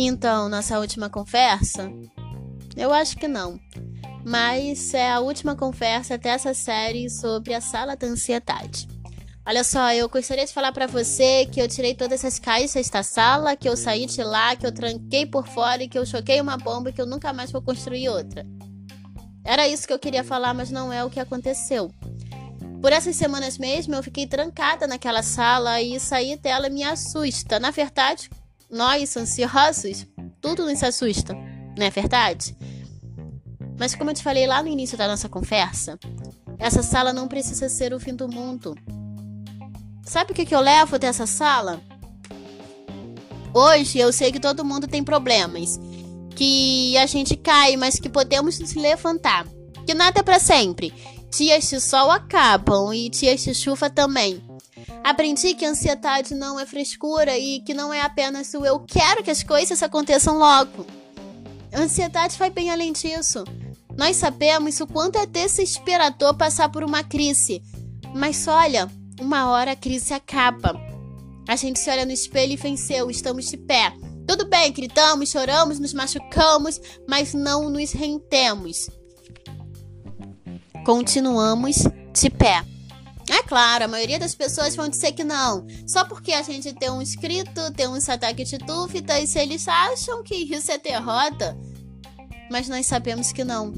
Então, nossa última conversa? Eu acho que não. Mas é a última conversa dessa série sobre a sala da ansiedade. Olha só, eu gostaria de falar para você que eu tirei todas essas caixas da sala, que eu saí de lá, que eu tranquei por fora e que eu choquei uma bomba e que eu nunca mais vou construir outra. Era isso que eu queria falar, mas não é o que aconteceu. Por essas semanas mesmo, eu fiquei trancada naquela sala e sair dela me assusta. Na verdade, nós, ansiosos, tudo nos assusta, não é verdade? Mas como eu te falei lá no início da nossa conversa, essa sala não precisa ser o fim do mundo. Sabe o que, eu levo dessa sala? Hoje eu sei que todo mundo tem problemas, que a gente cai, mas que podemos nos levantar, que nada é para sempre. Dias de sol acabam e dias de chuva também. Aprendi que ansiedade não é frescura e que não é apenas o eu quero que as coisas aconteçam logo. Ansiedade vai bem além disso. Nós sabemos o quanto é desesperador passar por uma crise. Mas olha, uma hora a crise acaba. A gente se olha no espelho e venceu, estamos de pé. Tudo bem, gritamos, choramos, nos machucamos, mas não nos rendemos. Continuamos de pé. É claro, a maioria das pessoas vão dizer que não. Só porque a gente tem um escrito, tem uns ataques de dúvidas, eles acham que isso é derrota. Mas nós sabemos que não.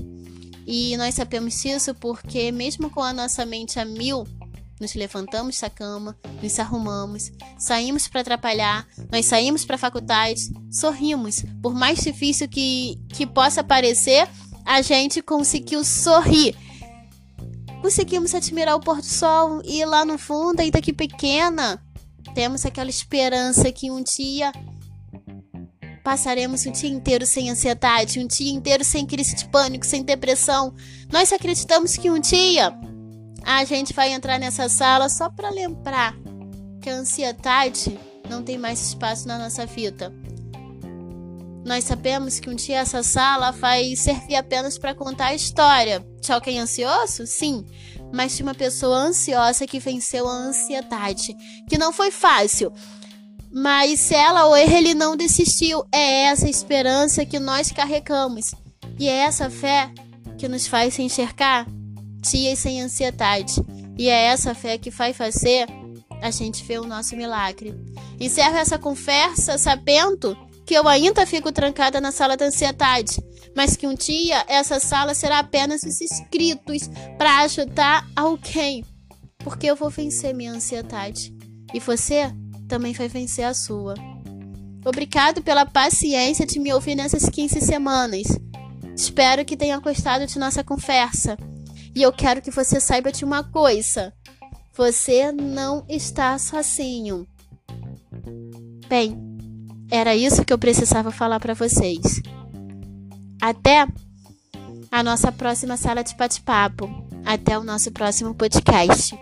E nós sabemos isso porque, mesmo com a nossa mente a mil, nos levantamos da cama, nos arrumamos, saímos para atrapalhar, nós saímos para a faculdade, sorrimos. Por mais difícil que, que possa parecer, a gente conseguiu sorrir conseguimos admirar o pôr do sol e lá no fundo, ainda que pequena, temos aquela esperança que um dia passaremos um dia inteiro sem ansiedade, um dia inteiro sem crise de pânico, sem depressão. Nós acreditamos que um dia a gente vai entrar nessa sala só para lembrar que a ansiedade não tem mais espaço na nossa vida. Nós sabemos que um dia essa sala vai servir apenas para contar a história de alguém ansioso? Sim, mas de uma pessoa ansiosa que venceu a ansiedade, que não foi fácil. Mas ela ou ele não desistiu. É essa esperança que nós carregamos. E é essa fé que nos faz enxergar dias sem ansiedade. E é essa fé que vai fazer a gente ver o nosso milagre. Encerro essa conversa sabendo que eu ainda fico trancada na sala da ansiedade, mas que um dia essa sala será apenas os escritos para ajudar alguém, porque eu vou vencer minha ansiedade e você também vai vencer a sua. Obrigado pela paciência de me ouvir nessas 15 semanas. Espero que tenha gostado de nossa conversa. E eu quero que você saiba de uma coisa: você não está sozinho. Bem, era isso que eu precisava falar para vocês. Até a nossa próxima sala de bate-papo. Até o nosso próximo podcast.